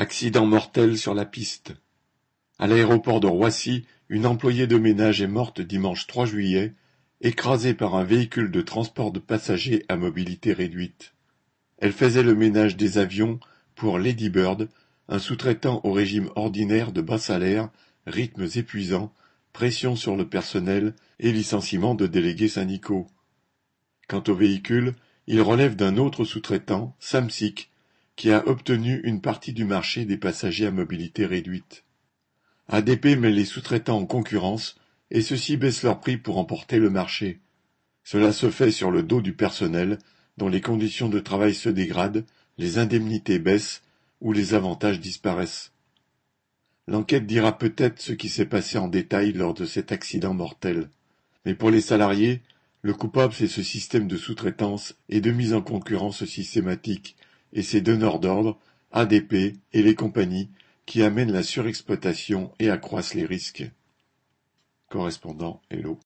Accident mortel sur la piste. À l'aéroport de Roissy, une employée de ménage est morte dimanche 3 juillet, écrasée par un véhicule de transport de passagers à mobilité réduite. Elle faisait le ménage des avions pour Lady Bird, un sous-traitant au régime ordinaire de bas salaire, rythmes épuisants, pression sur le personnel et licenciement de délégués syndicaux. Quant au véhicule, il relève d'un autre sous-traitant, Samsic, qui a obtenu une partie du marché des passagers à mobilité réduite. ADP met les sous-traitants en concurrence et ceux-ci baissent leurs prix pour emporter le marché. Cela se fait sur le dos du personnel dont les conditions de travail se dégradent, les indemnités baissent ou les avantages disparaissent. L'enquête dira peut-être ce qui s'est passé en détail lors de cet accident mortel. Mais pour les salariés, le coupable c'est ce système de sous-traitance et de mise en concurrence systématique et ses donneurs d'ordre, ADP et les compagnies, qui amènent la surexploitation et accroissent les risques. Correspondant Hello.